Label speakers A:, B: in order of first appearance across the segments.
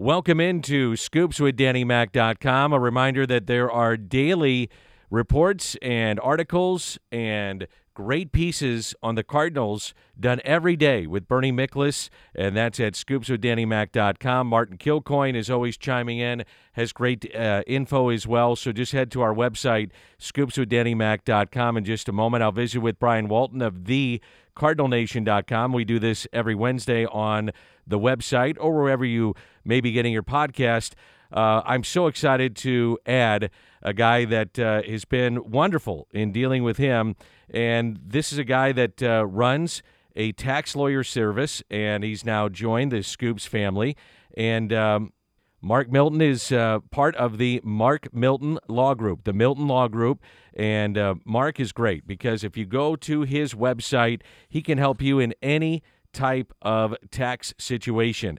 A: Welcome into scoopswithdannymac.com. A reminder that there are daily reports and articles and great pieces on the Cardinals done every day with Bernie Miklasz, and that's at scoopswithdannymac.com. Martin Kilcoyne is always chiming in, has great uh, info as well. So just head to our website, scoopswithdannymac.com. In just a moment, I'll visit with Brian Walton of the cardinalnation.com. We do this every Wednesday on the website or wherever you may be getting your podcast. Uh, I'm so excited to add a guy that uh, has been wonderful in dealing with him. And this is a guy that uh, runs a tax lawyer service, and he's now joined the Scoops family. And um, Mark Milton is uh, part of the Mark Milton Law Group, the Milton Law Group. And uh, Mark is great because if you go to his website, he can help you in any type of tax situation.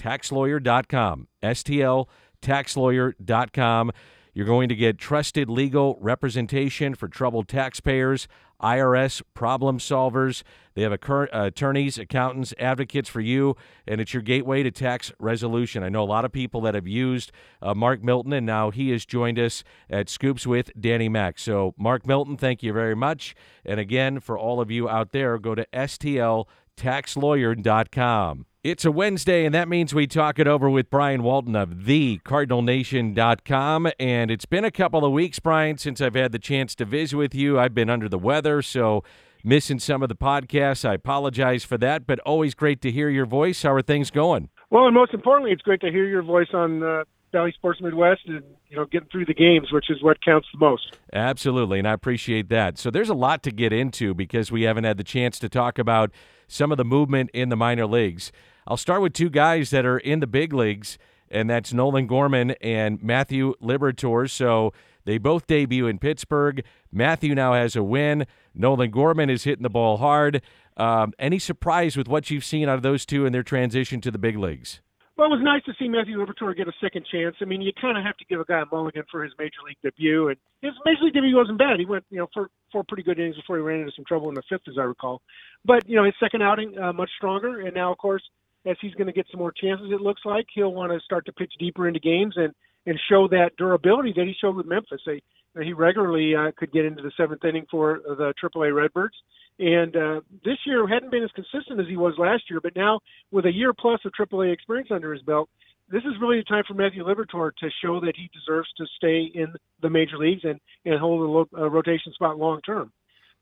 A: STLTaxLawyer.com. STLTaxLawyer.com. You're going to get trusted legal representation for troubled taxpayers, IRS problem solvers. They have attorneys, accountants, advocates for you, and it's your gateway to tax resolution. I know a lot of people that have used uh, Mark Milton, and now he has joined us at Scoops with Danny Mac. So, Mark Milton, thank you very much. And again, for all of you out there, go to STLTaxLawyer.com. It's a Wednesday, and that means we talk it over with Brian Walton of thecardinalnation.com. And it's been a couple of weeks, Brian, since I've had the chance to visit with you. I've been under the weather, so missing some of the podcasts. I apologize for that, but always great to hear your voice. How are things going?
B: Well, and most importantly, it's great to hear your voice on uh, Bally Sports Midwest and you know getting through the games, which is what counts the most.
A: Absolutely, and I appreciate that. So there's a lot to get into because we haven't had the chance to talk about some of the movement in the minor leagues. I'll start with two guys that are in the big leagues, and that's Nolan Gorman and Matthew Liberatore. So they both debut in Pittsburgh. Matthew now has a win. Nolan Gorman is hitting the ball hard. Um, any surprise with what you've seen out of those two in their transition to the big leagues?
B: Well, it was nice to see Matthew Liberatore get a second chance. I mean, you kind of have to give a guy a mulligan for his major league debut, and his major league debut wasn't bad. He went, you know, for four pretty good innings before he ran into some trouble in the fifth, as I recall. But you know, his second outing uh, much stronger, and now, of course, as he's going to get some more chances, it looks like he'll want to start to pitch deeper into games and and show that durability that he showed with Memphis. They, he regularly uh, could get into the seventh inning for the AAA Redbirds, and uh, this year hadn't been as consistent as he was last year. But now, with a year plus of AAA experience under his belt, this is really the time for Matthew Liberatore to show that he deserves to stay in the major leagues and and hold a, lo- a rotation spot long term.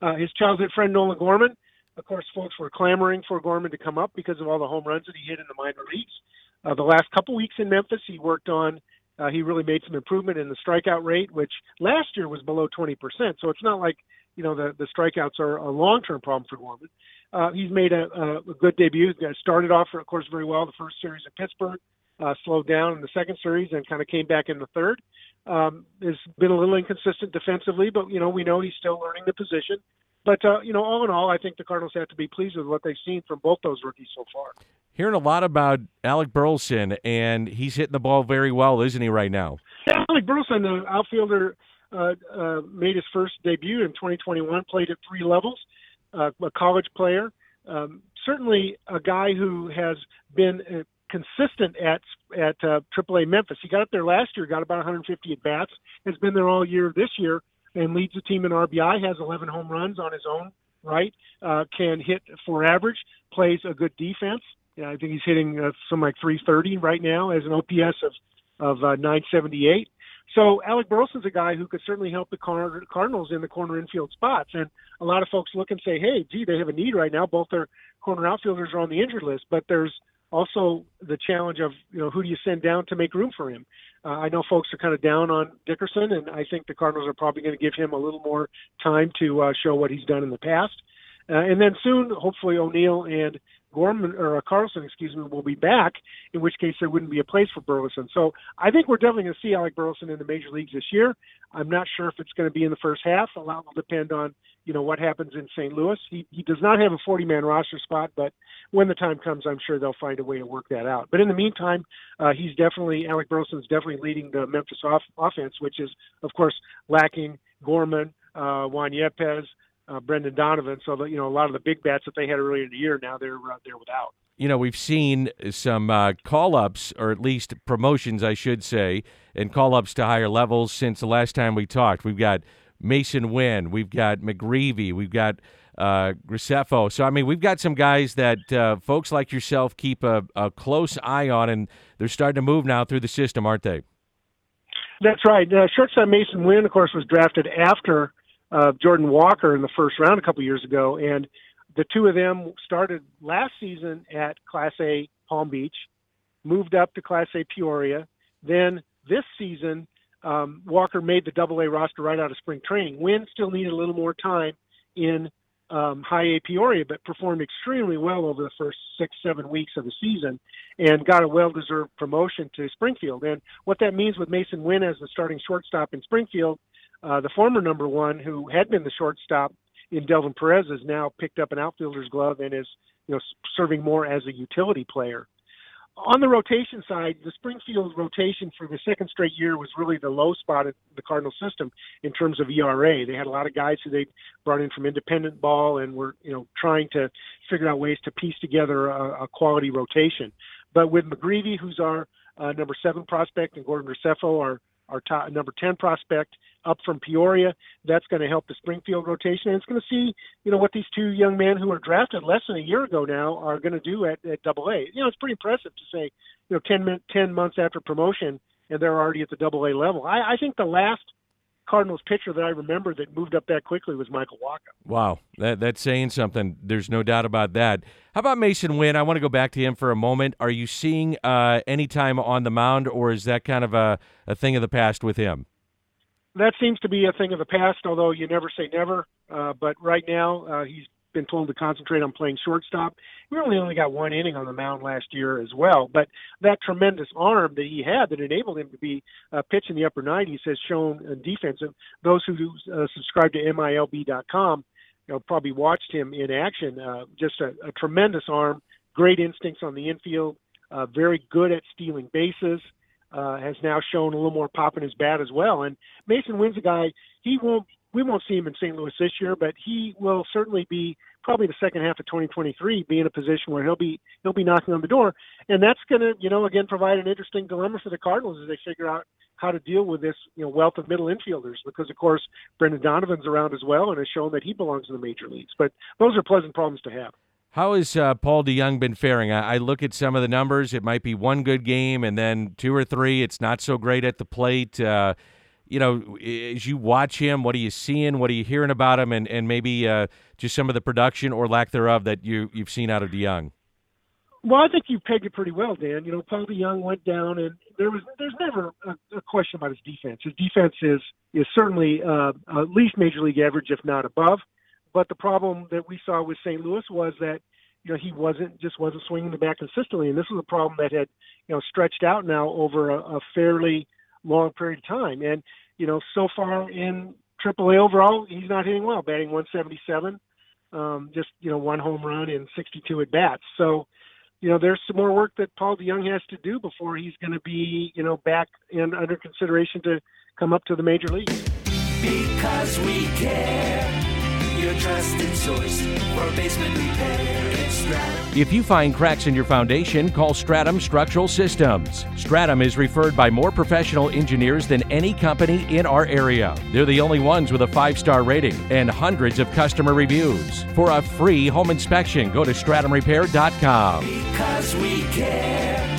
B: Uh, his childhood friend Nolan Gorman of course, folks were clamoring for Gorman to come up because of all the home runs that he hit in the minor leagues. Uh, the last couple weeks in Memphis, he worked on. Uh, he really made some improvement in the strikeout rate, which last year was below 20%. So it's not like you know the the strikeouts are a long-term problem for Gorman. Uh, he's made a, a, good debut. He started off, of course, very well the first series in Pittsburgh. Uh, slowed down in the second series and kind of came back in the third. Um, has been a little inconsistent defensively, but you know we know he's still learning the position. But uh, you know, all in all, I think the Cardinals have to be pleased with what they've seen from both those rookies so far.
A: Hearing a lot about Alec Burleson, and he's hitting the ball very well, isn't he, right now?
B: Yeah, Alec Burleson, the outfielder, uh, uh, made his first debut in 2021. Played at three levels, uh, a college player. Um, certainly, a guy who has been uh, consistent at at uh, AAA Memphis. He got up there last year, got about 150 at bats. Has been there all year this year and leads the team in RBI, has 11 home runs on his own right, uh, can hit for average, plays a good defense. Yeah, I think he's hitting uh, some like 330 right now as an OPS of of uh, 978. So Alec Burleson's a guy who could certainly help the Cardinals in the corner infield spots. And a lot of folks look and say, hey, gee, they have a need right now. Both their corner outfielders are on the injured list, but there's also the challenge of, you know, who do you send down to make room for him? Uh, I know folks are kind of down on Dickerson, and I think the Cardinals are probably going to give him a little more time to uh, show what he's done in the past. Uh, and then soon, hopefully, O'Neill and Gorman or uh, Carlson, excuse me, will be back. In which case, there wouldn't be a place for Burleson. So I think we're definitely going to see Alec Burleson in the major leagues this year. I'm not sure if it's going to be in the first half. A lot will depend on you know what happens in St. Louis. He he does not have a 40 man roster spot, but when the time comes, I'm sure they'll find a way to work that out. But in the meantime, uh, he's definitely Alec Burleson is definitely leading the Memphis off, offense, which is of course lacking Gorman, uh, Juan Yepez, uh, Brendan Donovan. So that you know a lot of the big bats that they had earlier in the year now they're uh, they're without.
A: you know, we've seen some uh, call ups, or at least promotions, I should say, and call ups to higher levels since the last time we talked. We've got Masyn Winn, we've got McGreevy, we've got uh, Graceffo. So, I mean, we've got some guys that uh, folks like yourself keep a, a close eye on, and they're starting to move now through the system, aren't they?
B: That's right. Uh, shortstop Masyn Winn, of course, was drafted after uh, Jordan Walker in the first round a couple years ago, and the two of them started last season at Class A Palm Beach, moved up to Class A Peoria. Then this season, um, Walker made the Double A roster right out of spring training. Winn still needed a little more time in um, High A Peoria, but performed extremely well over the first six, seven weeks of the season and got a well deserved promotion to Springfield. And what that means with Masyn Winn as the starting shortstop in Springfield, uh, the former number one who had been the shortstop in Delvin Perez has now picked up an outfielder's glove and is you know serving more as a utility player on the rotation side, the Springfield rotation for the second straight year was really the low spot in the Cardinal system in terms of ERA. They had a lot of guys who they brought in from independent ball and were, you know, trying to figure out ways to piece together a, a quality rotation. But with McGreevy, who's our uh, number seven prospect, and Gordon Graceffo, our our top, number 10 prospect up from Peoria. That's going to help the Springfield rotation. And it's going to see, you know, what these two young men who were drafted less than a year ago now are going to do at, double A. You know, it's pretty impressive to say, you know, 10, 10 months after promotion and they're already at the double A level. I, I think the last Cardinals pitcher that I remember that moved up that quickly was Michael Wacha.
A: Wow, that, that's saying something. There's no doubt about that. How about Masyn Winn? I want to go back to him for a moment. Are you seeing uh, any time on the mound, or is that kind of a, a thing of the past with him?
B: That seems to be a thing of the past, although you never say never. Uh, but right now, uh, he's been told to concentrate on playing shortstop. He really only got one inning on the mound last year as well, but that tremendous arm that he had that enabled him to be uh, pitching the upper 90s has shown in defense. And those who uh, subscribe to MILB.com, you know, probably watched him in action. Uh, just a, a tremendous arm, great instincts on the infield, uh, very good at stealing bases. Uh, has now shown a little more pop in his bat as well. And Masyn Winn's a guy. He won't we won't see him in St. Louis this year, but he will certainly be probably the second half of 2023 be in a position where he'll be he'll be knocking on the door, and that's going to you know again provide an interesting dilemma for the Cardinals as they figure out how to deal with this you know wealth of middle infielders because of course Brendan Donovan's around as well and has shown that he belongs in the major leagues. But those are pleasant problems to have.
A: How has uh, Paul DeJong been faring? I, I, look at some of the numbers. It might be one good game and then two or three. It's not so great at the plate. Uh, you know, as you watch him, what are you seeing? What are you hearing about him? And, and maybe uh, just some of the production or lack thereof that you, you've seen out of DeJong?
B: Well, I think you pegged it pretty well, Dan. You know, Paul DeJong went down, and there was there's never a, a question about his defense. His defense is is certainly uh, at least major league average, if not above. But the problem that we saw with St. Louis was that you know he wasn't just wasn't swinging the bat consistently, and this was a problem that had you know stretched out now over a, a fairly long period of time. And you know, so far in AAA overall, he's not hitting well, batting 177, um, just you know one home run and 62 at bats. So, you know, there's some more work that Paul DeJong has to do before he's going to be you know back and under consideration to come up to the major leagues. Because we care If
A: you find cracks in your foundation, call Stratum Structural Systems. Stratum is referred by more professional engineers than any company in our area. They're the only ones with a five star rating and hundreds of customer reviews. For a free home inspection, go to stratumrepair.com. Because we care,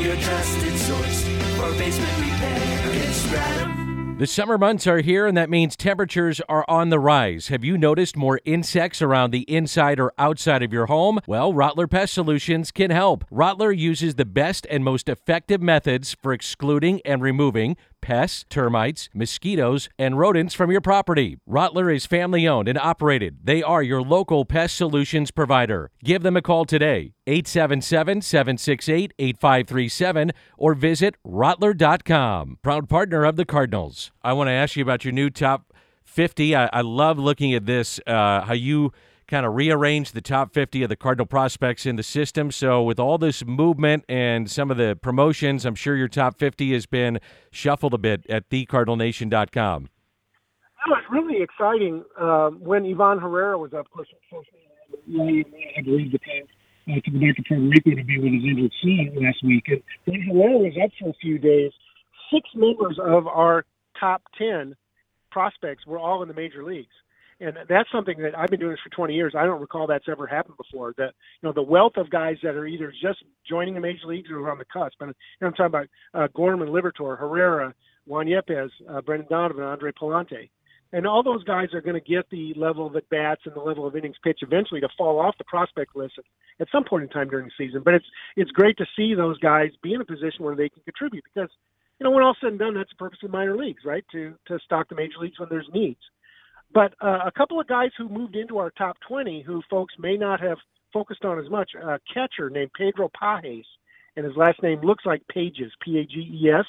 A: your trusted source for basement repair. It's Stratum. The summer months are here, and that means temperatures are on the rise. Have you noticed more insects around the inside or outside of your home? Well, Rottler Pest Solutions can help. Rottler uses the best and most effective methods for excluding and removing pests, termites, mosquitoes, and rodents from your property. Rottler is family owned and operated. They are your local pest solutions provider. Give them a call today, 877 768 8537, or visit Rottler.com. Proud partner of the Cardinals. I want to ask you about your new top 50. I, I love looking at this, uh, how you kind of rearrange the top 50 of the Cardinal prospects in the system. So, with all this movement and some of the promotions, I'm sure your top 50 has been shuffled a bit at thecardinalnation.com.
B: That was really exciting uh, when Ivan Herrera was up. Of course, I believe the team. uh, to go back to Puerto Rico to be with his injured son last week. And Brett Herrera was up for a few days. Six members of our top 10 prospects were all in the major leagues. And that's something that I've been doing this for 20 years. I don't recall that's ever happened before. That you know the wealth of guys that are either just joining the major leagues or on the cusp. And you know, I'm talking about uh, Gorman, Liberatore, Herrera, Juan Yepez, uh, Brendan Donovan, Andre Pallante. And all those guys are going to get the level of at bats and the level of innings pitched eventually to fall off the prospect list at some point in time during the season. But it's it's great to see those guys be in a position where they can contribute because you know when all said and done, that's the purpose of minor leagues, right? To to stock the major leagues when there's needs. But uh, a couple of guys who moved into our top 20 who folks may not have focused on as much, a catcher named Pedro Pages, and his last name looks like Pages, P-A-G-E-S.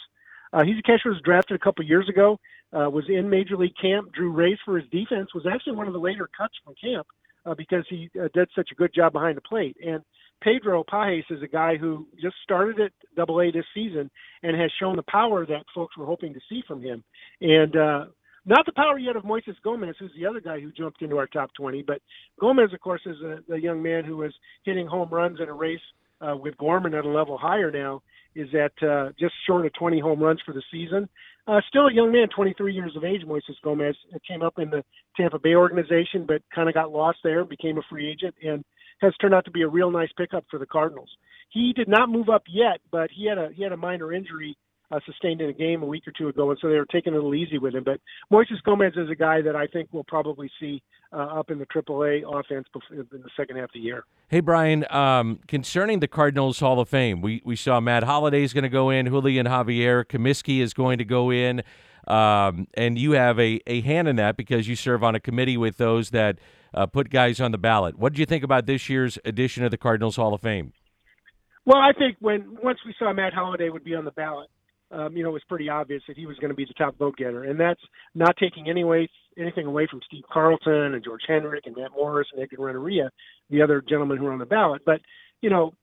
B: Uh, he's a catcher who was drafted a couple years ago, uh, was in Major League camp, drew rays for his defense, was actually one of the later cuts from camp uh, because he uh, did such a good job behind the plate. And Pedro Pages is a guy who just started at Double A this season and has shown the power that folks were hoping to see from him. And uh, not the power yet of Moises Gomez, who's the other guy who jumped into our top 20. But Gomez, of course, is a, a young man who is hitting home runs in a race uh, with Gorman at a level higher now. Is at uh, just short of 20 home runs for the season. Uh, still a young man, 23 years of age. Moises Gomez came up in the Tampa Bay organization, but kind of got lost there, became a free agent, and has turned out to be a real nice pickup for the Cardinals. He did not move up yet, but he had a he had a minor injury uh, sustained in a game a week or two ago, and so they were taking it a little easy with him. But Moises Gomez is a guy that I think we'll probably see uh, up in the AAA offense in the second half of the year.
A: Hey Brian, um, concerning the Cardinals Hall of Fame, we we saw Matt Holliday is going to go in, Julian Javier, Comiskey is going to go in, um, and you have a, a hand in that because you serve on a committee with those that uh, put guys on the ballot. What did you think about this year's edition of the Cardinals Hall of Fame?
B: Well, I think when once we saw Matt Holliday would be on the ballot, um, you know, it was pretty obvious that he was going to be the top vote getter, and that's not taking any way, anything away from Steve Carlton and George Hendrick and Matt Morris and Edgar Renteria, the other gentlemen who were on the ballot. But you know,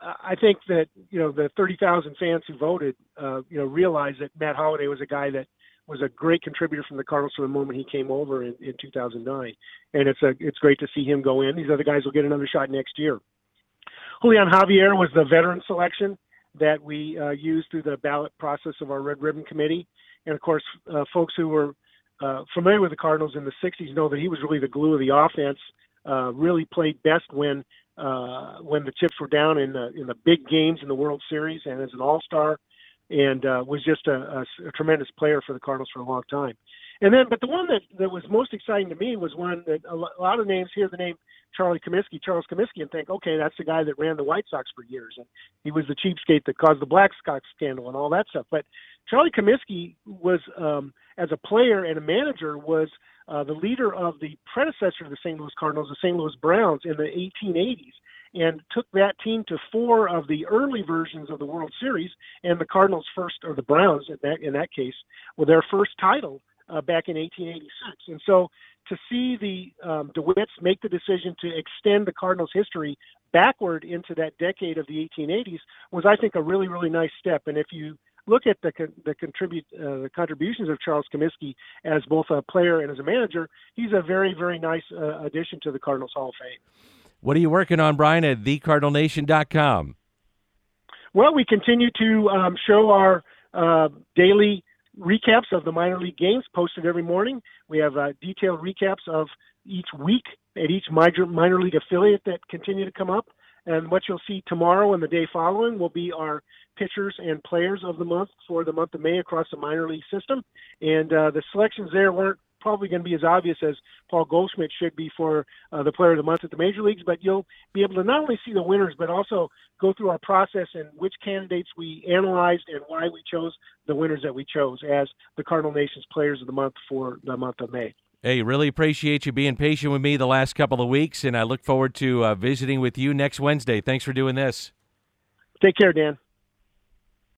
B: I think that you know the 30,000 fans who voted, uh, you know, realized that Matt Holliday was a guy that was a great contributor from the Cardinals from the moment he came over in, in 2009, and it's a it's great to see him go in. These other guys will get another shot next year. Julian Javier was the veteran selection that we uh, use through the ballot process of our Red Ribbon Committee. And of course, uh, folks who were uh, familiar with the Cardinals in the 60s know that he was really the glue of the offense. Uh, really played best when uh, when the chips were down in the in the big games in the World Series and as an All Star, and uh, was just a, a, a tremendous player for the Cardinals for a long time. And then, but the one that, that was most exciting to me was one that a lot of names hear the name Charlie Comiskey, Charles Comiskey, and think, okay, that's the guy that ran the White Sox for years, and he was the cheapskate that caused the Black Sox scandal and all that stuff. But Charlie Comiskey was, um, as a player and a manager, was uh, the leader of the predecessor of the St. Louis Cardinals, the St. Louis Browns, in the 1880s and took that team to four of the early versions of the World Series, and the Cardinals' first, or the Browns in that in that case, were their first title uh, back in 1886. And so to see the um, DeWitts make the decision to extend the Cardinals' history backward into that decade of the 1880s was, I think, a really, really nice step. And if you look at the the contribute uh, the contributions of Charles Comiskey as both a player and as a manager, he's a very, very nice uh, addition to the Cardinals Hall of Fame.
A: What are you working on, Brian, at thecardinalnation.com?
B: Well, we continue to um, show our uh, daily recaps of the minor league games posted every morning. We have uh, detailed recaps of each week at each minor, minor league affiliate that continue to come up. And what you'll see tomorrow and the day following will be our pitchers and players of the month for the month of May across the minor league system. And uh, the selections there weren't probably going to be as obvious as Paul Goldschmidt should be for uh, the Player of the Month at the major leagues, but you'll be able to not only see the winners, but also go through our process and which candidates we analyzed and why we chose the winners that we chose as the Cardinal Nation's Players of the Month for the month of May.
A: Hey, really appreciate you being patient with me the last couple of weeks, and I look forward to uh, visiting with you next Wednesday. Thanks for doing this.
B: Take care, Dan.